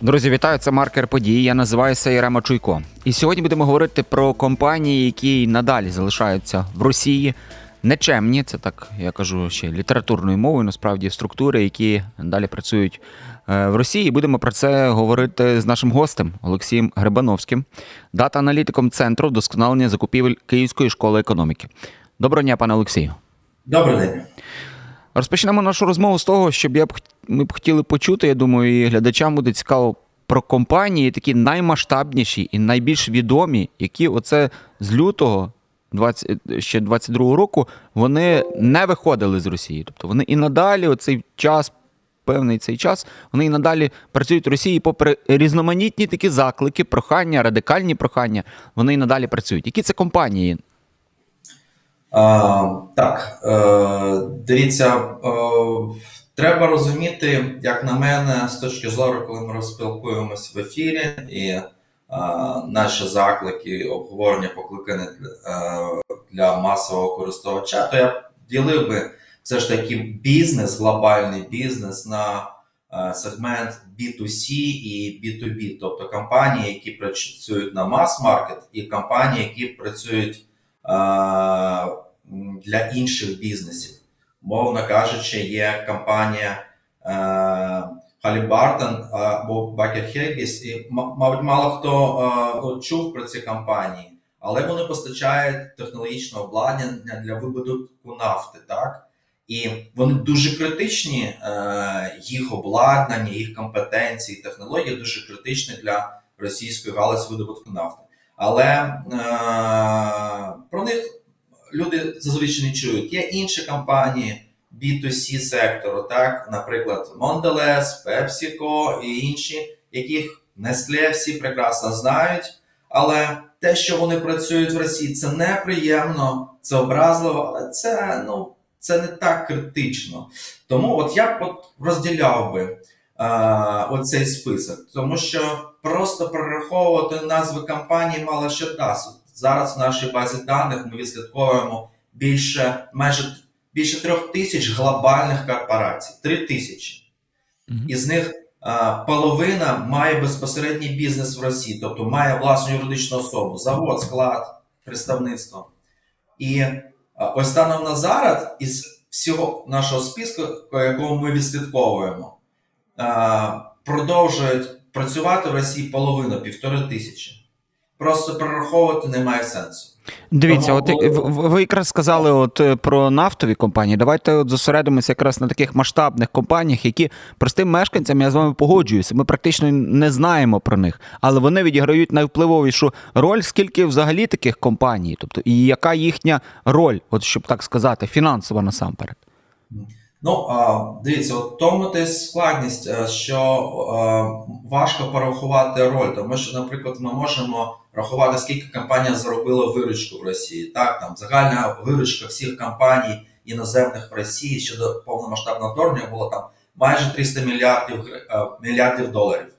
Друзі, вітаю! Це маркер подій. Я називаюся Єрема Чуйко. І сьогодні будемо говорити про компанії, які надалі залишаються в Росії. Нечемні, це так я кажу ще літературною мовою, насправді структури, які далі працюють е, в Росії. Будемо про це говорити з нашим гостем Олексієм Грибановським, дата-аналітиком центру вдосконалення закупівель Київської школи економіки. Доброго дня, пане Олексію. Добрий день. Розпочнемо нашу розмову з того, щоб я б ми б хотіли почути. Я думаю, і глядачам буде цікаво про компанії, такі наймасштабніші і найбільш відомі, які оце з лютого 20, ще 22-го року вони не виходили з Росії. Тобто вони і надалі оцей час. Певний цей час вони і надалі працюють в Росії, попри різноманітні такі заклики, прохання, радикальні прохання. Вони і надалі працюють. Які це компанії? А, Так, е, дивіться, е, треба розуміти, як на мене, з точки зору, коли ми розпілкуємось в ефірі, і е, наші заклики, обговорення покликані для, для масового користувача, то я ділив би все ж таки бізнес, глобальний бізнес на сегмент B2C і B2B, тобто компанії, які працюють на мас-маркет, і компанії, які працюють для інших бізнесів. Мовно кажучи, є компанія Halliburton або Baker Hughes, і, мабуть, мало хто чув про ці компанії, але вони постачають технологічне обладнання для видобутку нафти. так? І вони дуже критичні, їх обладнання, їх компетенції, технології дуже критичні для російської галузі видобутку нафти. Але е, про них люди зазвичай не чують. Є інші компанії B2C сектору, так, наприклад, Mondelez, PepsiCo і інші, яких Nestle всі прекрасно знають. Але те, що вони працюють в Росії, це неприємно, це образливо, але це ну, це не так критично. Тому от я от розділяв би а, оцей список, тому що просто перераховувати назви компаній мало що дасть. Зараз в нашій базі даних ми відслідковуємо більше майже більше трьох тисяч глобальних корпорацій. Три тисячі. Mm-hmm. Із них а, половина має безпосередній бізнес в Росії, тобто має власну юридичну особу, завод, склад, представництво. І а, ось станом на зараз із всього нашого списку, якого ми відслідковуємо, а, продовжують працювати в Росії половина півтори тисячі. Просто перераховувати немає сенсу. Дивіться, Тому... от ви якраз сказали от е, про нафтові компанії. Давайте от зосередимося якраз на таких масштабних компаніях, які простим мешканцям я з вами погоджуюся. Ми практично не знаємо про них, але вони відіграють найвпливовішу роль, скільки взагалі таких компаній, тобто і яка їхня роль, от щоб так сказати, фінансова насамперед. Ну, дивіться, от тому те складність, е, що е, важко порахувати роль, тому що, наприклад, ми можемо рахувати, скільки компанія заробила виручку в Росії. Так, там загальна виручка всіх компаній іноземних в Росії щодо повномасштабного вторгнення було там майже 300 мільярдів е, мільярдів доларів.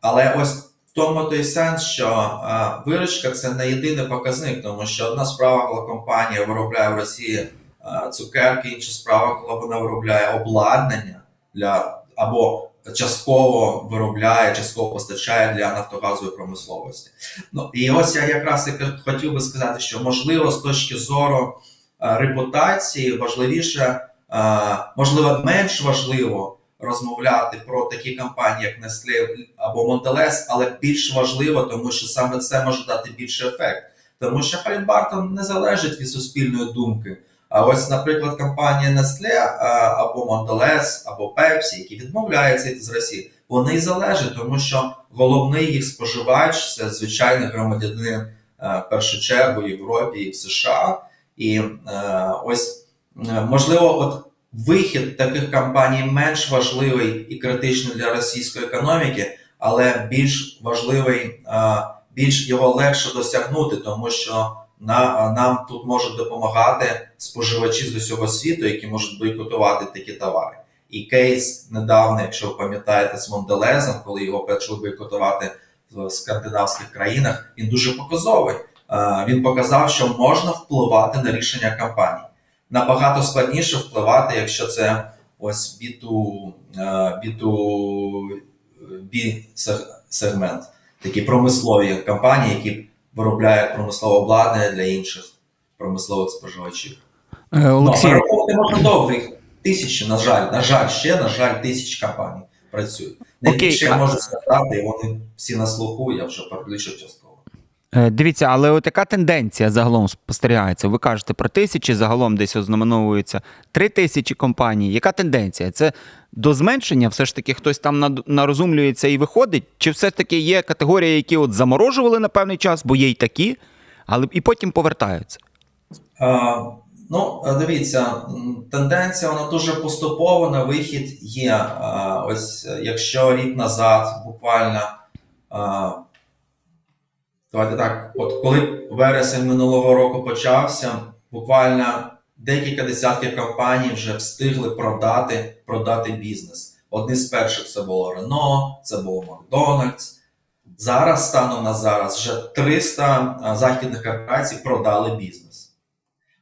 Але ось в тому той сенс, що виручка це не єдиний показник, тому що одна справа, коли компанія виробляє в Росії. Е, цукерки, інша справа, коли вона виробляє обладнання для або частково виробляє, частково постачає для нафтогазової промисловості. Ну і ось я якраз хотів би сказати, що можливо з точки зору е, репутації важливіше, е, можливо, менш важливо. Розмовляти про такі компанії, як Nestle або Mondelez, але більш важливо, тому що саме це може дати більший ефект. Тому що Halliburton не залежить від суспільної думки. А ось, наприклад, компанія Nestle або Mondelez, або Pepsi, які відмовляються з Росії, вони залежать, тому що головний їх споживач це звичайний громадянин в першу чергу в Європі і в США. І ось можливо, от вихід таких компаній менш важливий і критичний для російської економіки, але більш важливий, більш його легше досягнути, тому що на, нам тут можуть допомагати споживачі з усього світу, які можуть бойкотувати такі товари. І кейс недавно, якщо ви пам'ятаєте, з Монделезом, коли його почали бойкотувати в скандинавських країнах, він дуже показовий. Він показав, що можна впливати на рішення компаній. Набагато складніше впливати, якщо це ось B2, B2 B-сегмент, такі промислові компанії, які виробляють промислове обладнання для інших промислових споживачів. Е, Олексій... Ну, можна довго їх тисячі, на жаль, на жаль, ще, на жаль, тисячі компаній працюють. Найбільше я можу сказати, і вони всі на слуху, я вже перелічив частково. Е, дивіться, але от яка тенденція загалом спостерігається? Ви кажете про тисячі, загалом десь ознаменовується три тисячі компаній. Яка тенденція? Це до зменшення все ж таки хтось там нарозумлюється і виходить? Чи все ж таки є категорії, які от заморожували на певний час, бо є й такі, але і потім повертаються? А, Ну, дивіться, тенденція вона дуже поступова на вихід є. А, ось якщо рік назад буквально. А, Давайте так, от коли вересень минулого року почався, буквально декілька десятків компаній вже встигли продати продати бізнес. Одні з перших це було Рено, це було Макдональдс. Зараз, станом на зараз, вже 300 західних корпорацій продали бізнес.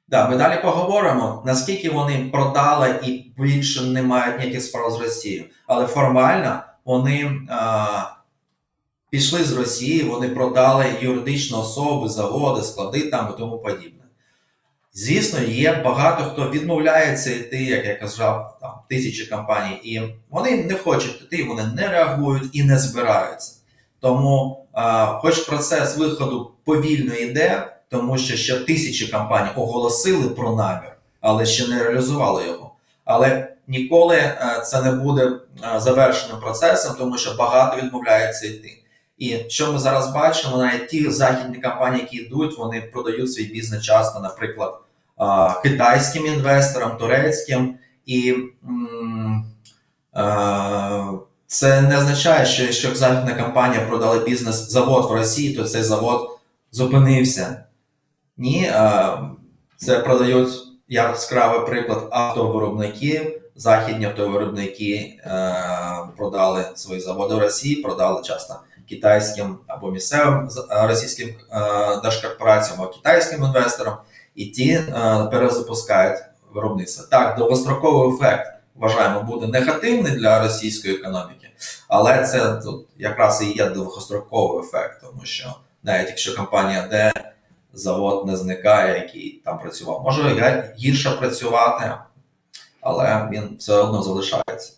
Да, Ми далі поговоримо, наскільки вони продали і більше не мають ніяких справ з Росією. Але формально вони. А, пішли з Росії, вони продали юридичні особи, заводи, склади там і тому подібне. Звісно, є багато хто відмовляється йти, як я казав, там тисячі компаній, і вони не хочуть йти, вони не реагують і не збираються. Тому, а, хоч процес виходу повільно йде, тому що ще тисячі компаній оголосили про намір, але ще не реалізували його. Але ніколи це не буде завершеним процесом, тому що багато відмовляється йти. І що ми зараз бачимо, навіть ті західні компанії, які йдуть, вони продають свій бізнес часто, наприклад, китайським інвесторам, турецьким, і це не означає, що якщо західна компанія продала бізнес завод в Росії, то цей завод зупинився. Ні, це продають яскравий приклад автовиробники. Західні автовиробники продали свої заводи в Росії, продали часто китайським або місцевим е, російським е, держкорпораціям, або китайським інвесторам, і ті е, перезапускають виробництво. Так, довгостроковий ефект вважаємо буде негативний для російської економіки, але це тут якраз і є довгостроковий ефект, тому що навіть якщо компанія де завод не зникає, який там працював, може гірше працювати, але він все одно залишається.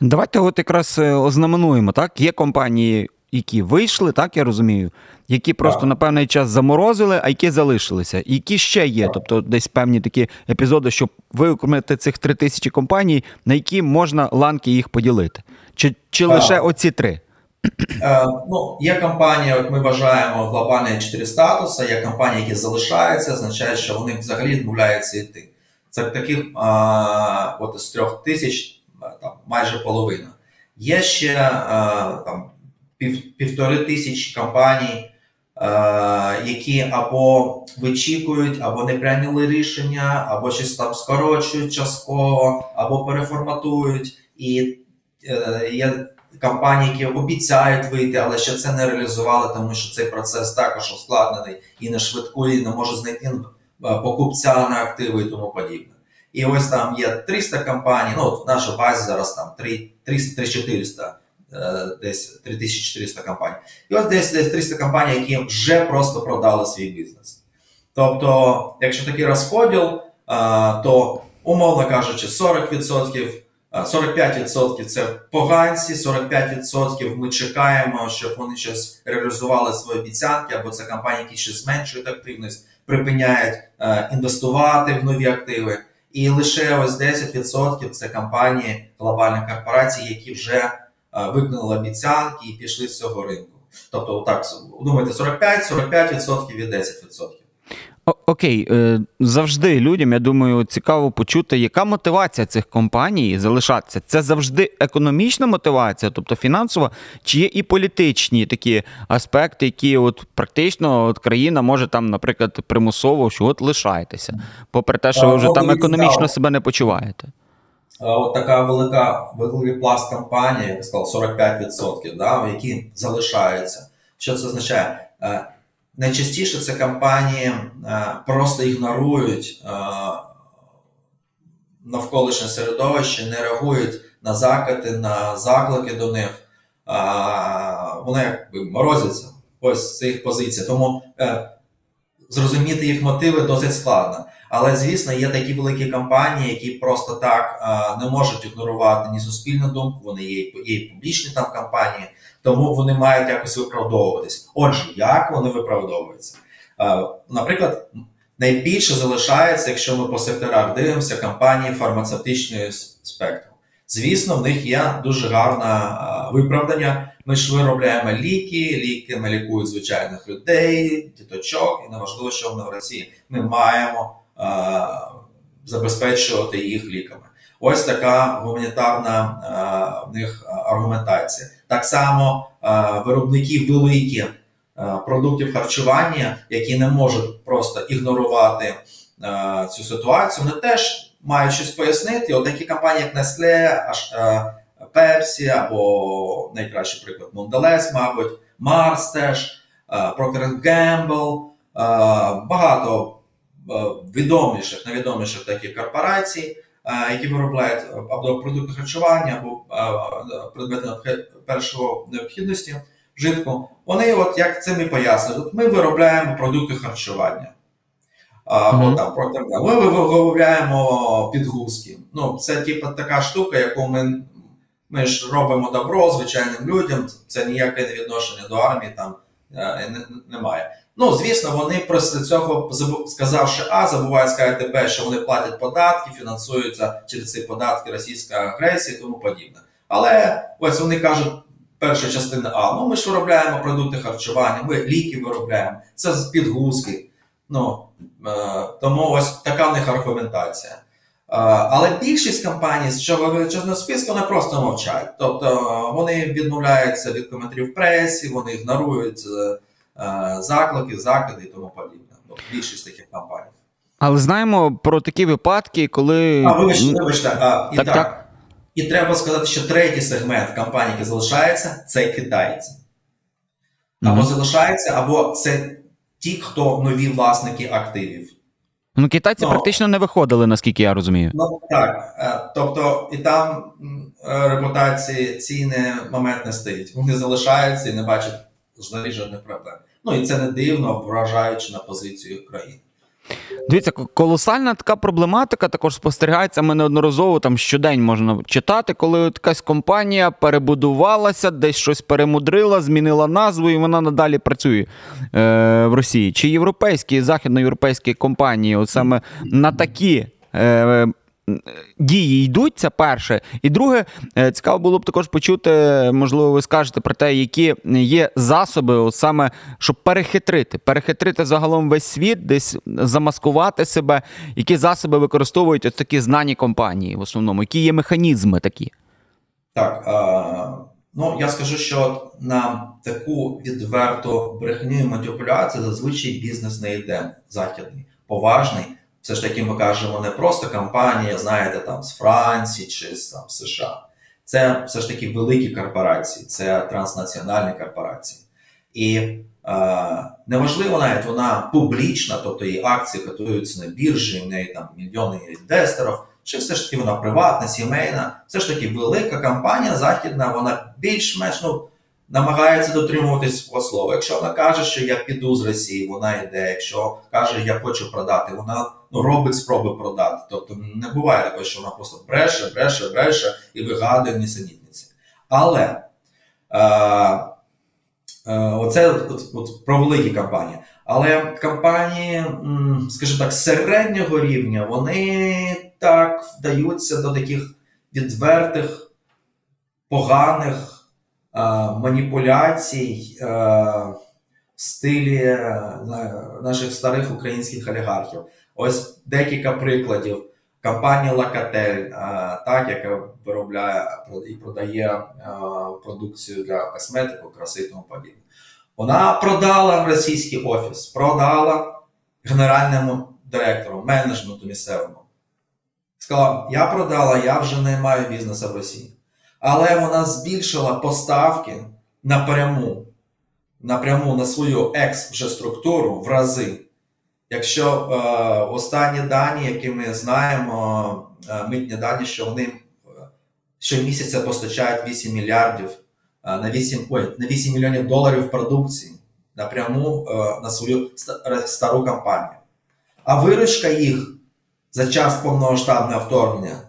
Давайте от якраз ознаменуємо так. Є компанії які вийшли, так я розумію, які просто так. на певний час заморозили, а які залишилися. Які ще є, так. тобто десь певні такі епізоди, щоб виокремити цих три тисячі компаній, на які можна ланки їх поділити. Чи чи лише оці три? Е, ну, Є компанії, як ми вважаємо, глобальні чотири статуси, є компанії, які залишаються, означає, що вони взагалі відмовляються йти. Це таких а, от з трьох тисяч там, майже половина. Є ще а, там пів, півтори тисячі компаній, е, які або вичікують, або не прийняли рішення, або щось там скорочують частково, або переформатують. І е, є компанії, які обіцяють вийти, але ще це не реалізували, тому що цей процес також ускладнений і не швидко, і не може знайти е, покупця на активи і тому подібне. І ось там є 300 компаній, ну в нашій базі зараз там 300-400 Е, десь 3400 компаній. І ось десь десь 300 компаній, які вже просто продали свій бізнес. Тобто, якщо такий розподіл, е, то, умовно кажучи, 40%. 45% це поганці, 45% ми чекаємо, щоб вони щось реалізували свої обіцянки, або це компанії, які ще зменшують активність, припиняють е, інвестувати в нові активи. І лише ось 10% це компанії глобальних корпорацій, які вже виконали обіцянки і пішли з цього ринку. Тобто, так, думайте, 45-45% від 10%. Окей, е, завжди людям, я думаю, цікаво почути, яка мотивація цих компаній залишатися. Це завжди економічна мотивація, тобто фінансова, чи є і політичні такі аспекти, які от практично от країна може там, наприклад, примусово, що от лишайтеся, попри те, що ви вже там економічно себе не почуваєте. Е, от така велика пласт компаній, я сказав, 45%, да, які залишаються. Що це означає? Е, найчастіше це компанії е, просто ігнорують навколишнє середовище, не реагують на закати, на заклики до них. вони якби морозяться. Ось це їх позиція. Тому зрозуміти їх мотиви досить складно. Але звісно, є такі великі компанії, які просто так е, не можуть ігнорувати ні суспільну думку. Вони є є і публічні там компанії, тому вони мають якось виправдовуватись. Отже, як вони виправдовуються? Е, наприклад, найбільше залишається, якщо ми по секторах дивимося, компанії фармацевтичної спектру. Звісно, в них є дуже гарне виправдання. Ми ж виробляємо ліки, ліки ми лікують звичайних людей, діточок, і неважливо, що вони в Росії. Ми маємо забезпечувати їх ліками. Ось така гуманітарна е, в них аргументація. Так само е, виробники великі е, продуктів харчування, які не можуть просто ігнорувати е, цю ситуацію, вони теж мають щось пояснити. От такі компанії, як Nestle, Pepsi або найкращий приклад Mondelez, мабуть, Mars теж, е, Procter Gamble, е, багато е, відоміших, невідоміших таких корпорацій, які виробляють або продукти харчування, або предмети першої необхідності вжитку. Вони, от як це ми пояснюють, ми виробляємо продукти харчування. Mm-hmm. там Ми виробляємо підгузки. Ну, Це типу, така штука, яку ми ми ж робимо добро звичайним людям. Це ніяке відношення до армії там е, немає. Ну, звісно, вони після цього, сказавши А, забувають сказати Б, що вони платять податки, фінансуються через ці податки російська агресія і тому подібне. Але ось вони кажуть, перша частина А, ну ми ж виробляємо продукти харчування, ми ліки виробляємо, це підгузки. Ну, е, Тому ось така в них аргументація. Е, але більшість компаній з чого величезного списку вони просто мовчать. Тобто вони відмовляються від коментарів в пресі, вони ігнорують е, заклики, закиди і тому подібне. Тобто більшість таких компаній. Але знаємо про такі випадки, коли. А, вибачте, вибачте. А, і так, так. так. І треба сказати, що третій сегмент компаній, який залишається, це китайці. Або mm-hmm. залишається, або це ті, хто нові власники активів. Ну, китайці ну, практично не виходили, наскільки я розумію. Ну так. Е, тобто, і там е, репутації ціни момент не стоїть. Вони залишаються і не бачать жодних проблем. Ну і це не дивно, вражаючи на позицію країни. Дивіться, колосальна така проблематика також спостерігається. Ми неодноразово там щодень можна читати, коли якась компанія перебудувалася, десь щось перемудрила, змінила назву, і вона надалі працює е, в Росії. Чи європейські західноєвропейські компанії, от саме на такі е, дії йдуть, це перше. І друге, е, цікаво було б також почути, можливо, ви скажете про те, які є засоби, от саме щоб перехитрити, перехитрити загалом весь світ, десь замаскувати себе, які засоби використовують от такі знані компанії в основному, які є механізми такі. Так. А... Ну, я скажу, що на таку відверту брехню і маніпуляцію зазвичай бізнес не йде західний, поважний, все ж таки ми кажемо не просто компанія, знаєте, там з Франції чи з там, США. Це все ж таки великі корпорації, це транснаціональні корпорації. І е, неважливо навіть вона публічна, тобто її акції котуються на біржі, в неї там мільйони інвесторів, чи все ж таки вона приватна, сімейна, все ж таки велика компанія західна, вона більш-менш ну, намагається дотримуватись свого слова. Якщо вона каже, що я піду з Росії, вона йде. Якщо каже, я хочу продати, вона ну, робить спроби продати. Тобто не буває такого, що вона просто бреше, бреше, бреше і вигадує нісенітниці. Але е, е, оце от, от, про великі компанії. Але компанії, скажімо так, середнього рівня, вони так вдаються до таких відвертих, поганих маніпуляцій е, в стилі е, наших старих українських олігархів. Ось декілька прикладів. Компанія Лакатель, е, так, яка виробляє і продає продукцію для косметику, краси і тому подібне. Вона продала російський офіс, продала генеральному директору, менеджменту місцевому. Сказала: я продала, я вже не маю бізнесу в Росії але вона збільшила поставки напряму напряму на свою екс вже структуру в рази. Якщо е, останні дані, які ми знаємо, е, митні дані, що вони е, щомісяця постачають 8 мільярдів на 8 ой, на 8 мільйонів доларів продукції напряму на свою стару компанію. А виручка їх за час повномасштабного вторгнення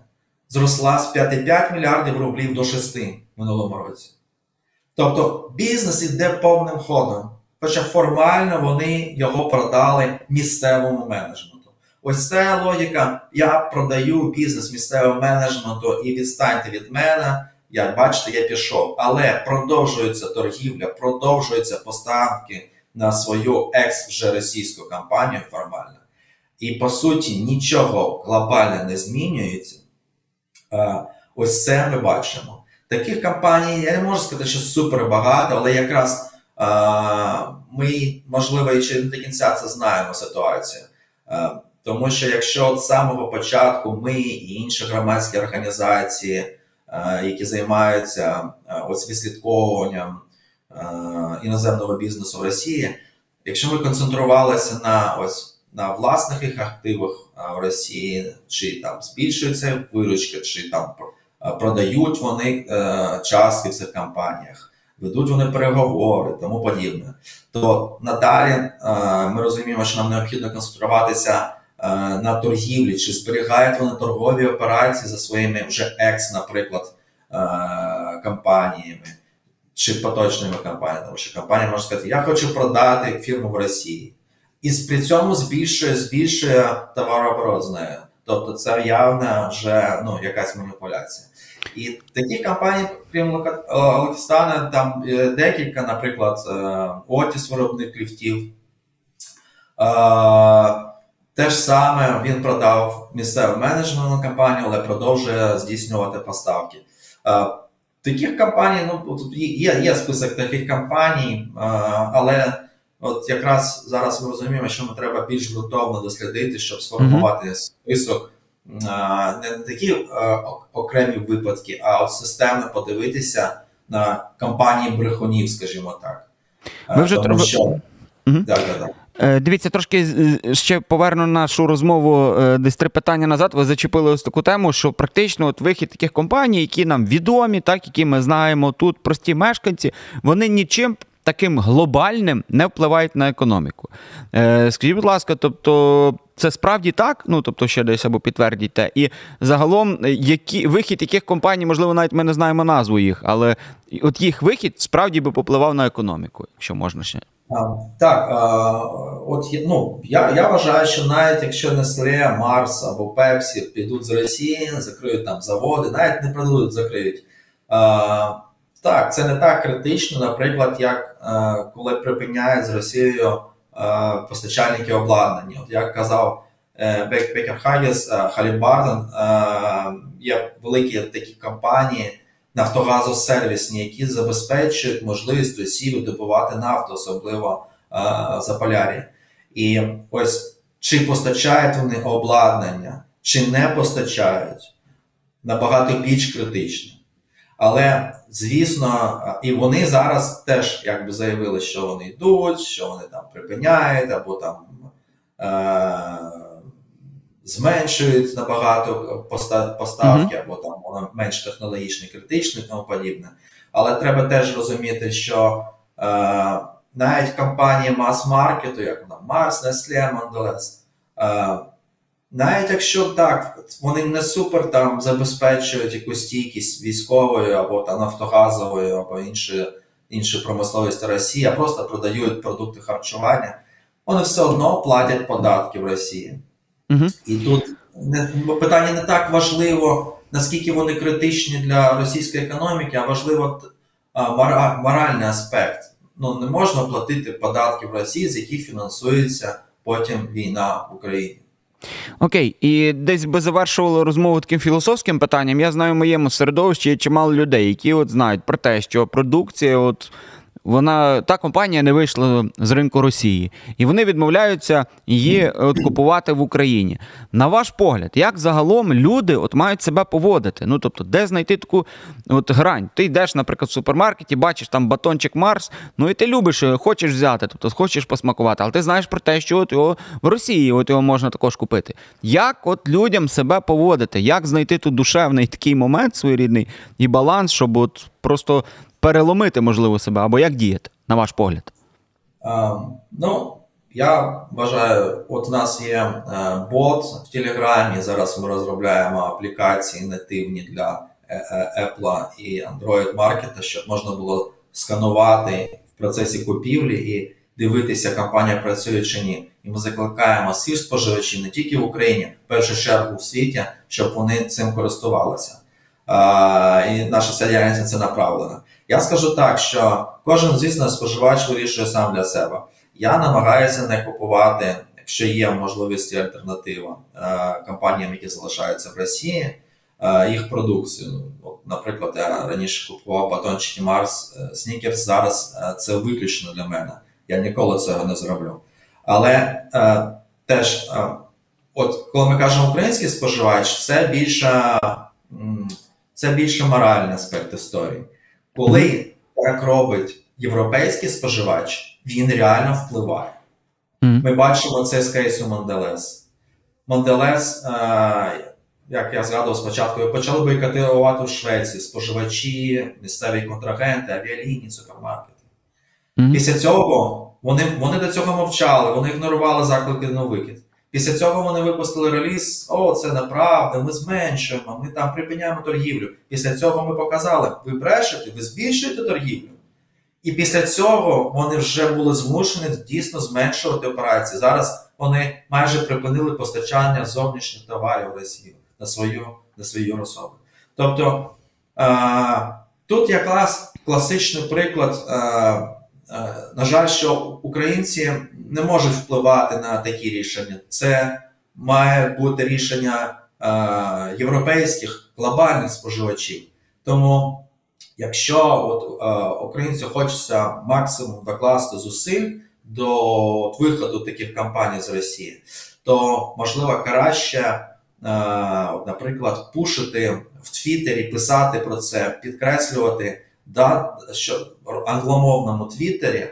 зросла з 5,5 мільярдів рублів до 6 в минулому році. Тобто бізнес іде повним ходом. Хоча формально вони його продали місцевому менеджменту. Ось це логіка. Я продаю бізнес місцевому менеджменту і відстаньте від мене. Я бачите, я пішов. Але продовжується торгівля, продовжуються поставки на свою екс вже російську компанію формально. І по суті нічого глобально не змінюється. Ось це ми бачимо. Таких компаній, я не можу сказати, що супер багато, але якраз ми, можливо, і ще не до кінця це знаємо ситуацію. Тому що якщо з самого початку ми і інші громадські організації, які займаються ось відслідковуванням іноземного бізнесу в Росії, якщо ми концентрувалися на ось на власних їх активах в Росії, чи там збільшується виручка, чи там продають вони е, частки в цих компаніях, ведуть вони переговори, тому подібне. То надалі е, ми розуміємо, що нам необхідно концентруватися е, на торгівлі, чи зберігають вони торгові операції за своїми вже екс, наприклад, компаніями. Чи поточними компаніями, тому що компанія може сказати, я хочу продати фірму в Росії і при цьому збільшує збільшує товарооборот з нею. Тобто це явна вже ну, якась маніпуляція. І таких компаній, крім Локістана, там е, декілька, наприклад, Отіс, виробник ліфтів. Те ж саме він продав місцеву менеджментну компанію, але продовжує здійснювати поставки. Таких компаній, ну є є список таких компаній, але От якраз зараз ми розуміємо, що нам треба більш ґрунтовно дослідити, щоб сформувати список не на такі окремі випадки, а от системно подивитися на кампанії брехунів, скажімо так. Ви вже Тому, що... так, так, так. Дивіться, трошки ще поверну нашу розмову е, десь три питання назад. Ви зачепили ось таку тему, що практично от вихід таких компаній, які нам відомі, так які ми знаємо тут, прості мешканці, вони нічим таким глобальним не впливають на економіку. Е, Скажіть, будь ласка, тобто. Це справді так, ну тобто ще десь або підтвердіть І загалом, які вихід яких компаній, можливо, навіть ми не знаємо назву їх, але от їх вихід справді би попливав на економіку, якщо можна ще. Так, от ну, я я вважаю, що навіть якщо Nestle, Марс або Пепсі підуть з Росії, закриють там заводи, навіть не продадуть, закриють. Так, це не так критично, наприклад, як е, коли припиняють з Росією е, постачальники обладнання. От як казав е, Бекер Хагіс, е, Халібарден, е, є великі такі компанії нафтогазосервісні, які забезпечують можливість Росії видобувати нафту, особливо е, за полярі. І ось чи постачають вони обладнання, чи не постачають, набагато більш критично. Але звісно, і вони зараз теж якби заявили, що вони йдуть, що вони там припиняють, або там е- зменшують набагато поставки, mm-hmm. або там воно менш технологічно критично і тому подібне. Але треба теж розуміти, що е- навіть компанії мас-маркету, як вона Mars, Nestle, Mondelez, е- навіть якщо так, вони не супер там забезпечують якусь стійкість військовою або там нафтогазовою, або іншої іншої промисловості Росії, а просто продають продукти харчування, вони все одно платять податки в Росії. Угу. І тут не, питання не так важливо, наскільки вони критичні для російської економіки, а важливо а, моральний аспект. Ну не можна платити податки в Росії, з яких фінансується потім війна в Україні. Окей, і десь би завершували розмову таким філософським питанням. Я знаю в моєму середовищі є чимало людей, які от знають про те, що продукція от вона та компанія не вийшла з ринку Росії, і вони відмовляються її от, купувати в Україні. На ваш погляд, як загалом люди от мають себе поводити? Ну тобто, де знайти таку от грань? Ти йдеш, наприклад, в супермаркеті, бачиш там батончик Марс, ну і ти любиш, хочеш взяти, тобто хочеш посмакувати, але ти знаєш про те, що от його в Росії от його можна також купити. Як от людям себе поводити? Як знайти тут душевний такий момент своєрідний і баланс, щоб от просто переломити, можливо, себе, або як діяти, на ваш погляд? А, ну, я вважаю, от у нас є е, бот в Телеграмі. Зараз ми розробляємо аплікації нативні для е, е, Apple і Android маркета, щоб можна було сканувати в процесі купівлі і дивитися, компанія працює чи ні. І ми закликаємо всіх споживачів не тільки в Україні, в першу чергу в світі, щоб вони цим користувалися. І наша на це направлена. Я скажу так, що кожен, звісно, споживач вирішує сам для себе. Я намагаюся не купувати, якщо є можливості альтернатива е, компаніям, які залишаються в Росії, е, їх продукцію. Наприклад, я раніше купував батончики Марс Снікерс, зараз е, це виключно для мене. Я ніколи цього не зроблю. Але теж, от коли ми кажемо український споживач, це більше, це більше моральний аспект історії. Коли так робить європейський споживач, він реально впливає. Ми бачимо це з кейсу Монделес. Монделес, е, як я згадував спочатку, почали бойкотувати в Швеції споживачі, місцеві контрагенти, авіалінії, супермаркети. Після цього вони вони до цього мовчали, вони ігнорували заклики на вихід. Після цього вони випустили реліз: о, це неправда, ми зменшуємо, ми там припиняємо торгівлю. Після цього ми показали, ви брешете, ви збільшуєте торгівлю. І після цього вони вже були змушені дійсно зменшувати операції. Зараз вони майже припинили постачання зовнішніх товарів в на свою на свою особу. Тобто е, тут якраз класичний приклад. Е, на жаль, що українці не можуть впливати на такі рішення. Це має бути рішення е, європейських глобальних споживачів. Тому, якщо от, е, українцю хочеться максимум докласти зусиль до виходу таких компаній з Росії, то можливо краще, е, наприклад, пушити в Твіттері, писати про це, підкреслювати да, що в англомовному Твіттері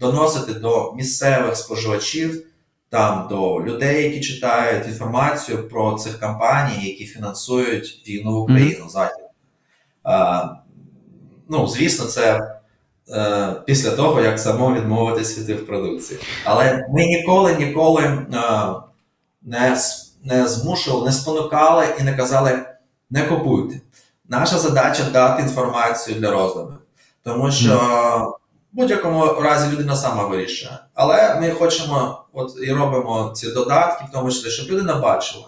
доносити до місцевих споживачів, там до людей, які читають інформацію про цих компаній, які фінансують війну в Україну mm-hmm. Захід. Е, ну, звісно, це. Е, після того, як само відмовитись від їх продукції. Але ми ніколи ніколи е, не не змушували, не спонукали і не казали не купуйте. Наша задача дати інформацію для роздумів, тому що в будь-якому разі людина сама вирішує. Але ми хочемо, от і робимо ці додатки, в тому числі, щоб людина бачила,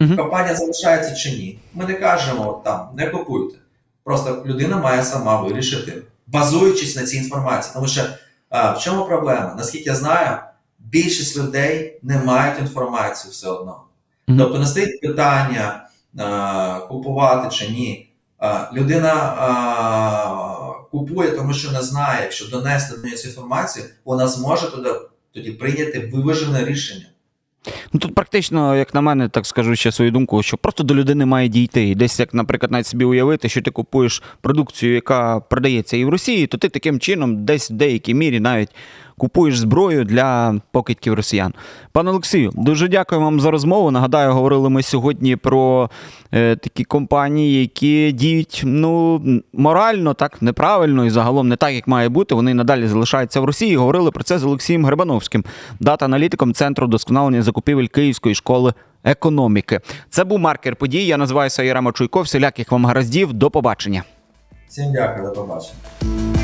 mm-hmm. компанія залишається чи ні. Ми не кажемо там, не купуйте. Просто людина має сама вирішити, базуючись на цій інформації. Тому що а, в чому проблема? Наскільки я знаю, більшість людей не мають інформації все одно. Mm-hmm. Тобто не стоїть питання а, купувати чи ні людина купує, тому що не знає, якщо донести до неї цю інформацію, вона зможе туди, тоді прийняти виважене рішення. Ну тут практично, як на мене, так скажу ще свою думку, що просто до людини має дійти. І десь, як, наприклад, навіть собі уявити, що ти купуєш продукцію, яка продається і в Росії, то ти таким чином, десь в деякій мірі навіть купуєш зброю для покидьків росіян. Пане Олексію, дуже дякую вам за розмову. Нагадаю, говорили ми сьогодні про е, такі компанії, які діють ну морально, так неправильно і загалом не так, як має бути. Вони надалі залишаються в Росії. Говорили про це з Олексієм Грибановським, дата-аналітиком Центру досконалення закупівель Київської школи. Економіки це був маркер подій. Я називаюся Єрема Чуйков. Всіляких вам гараздів. До побачення. Всім дякую, до побачення.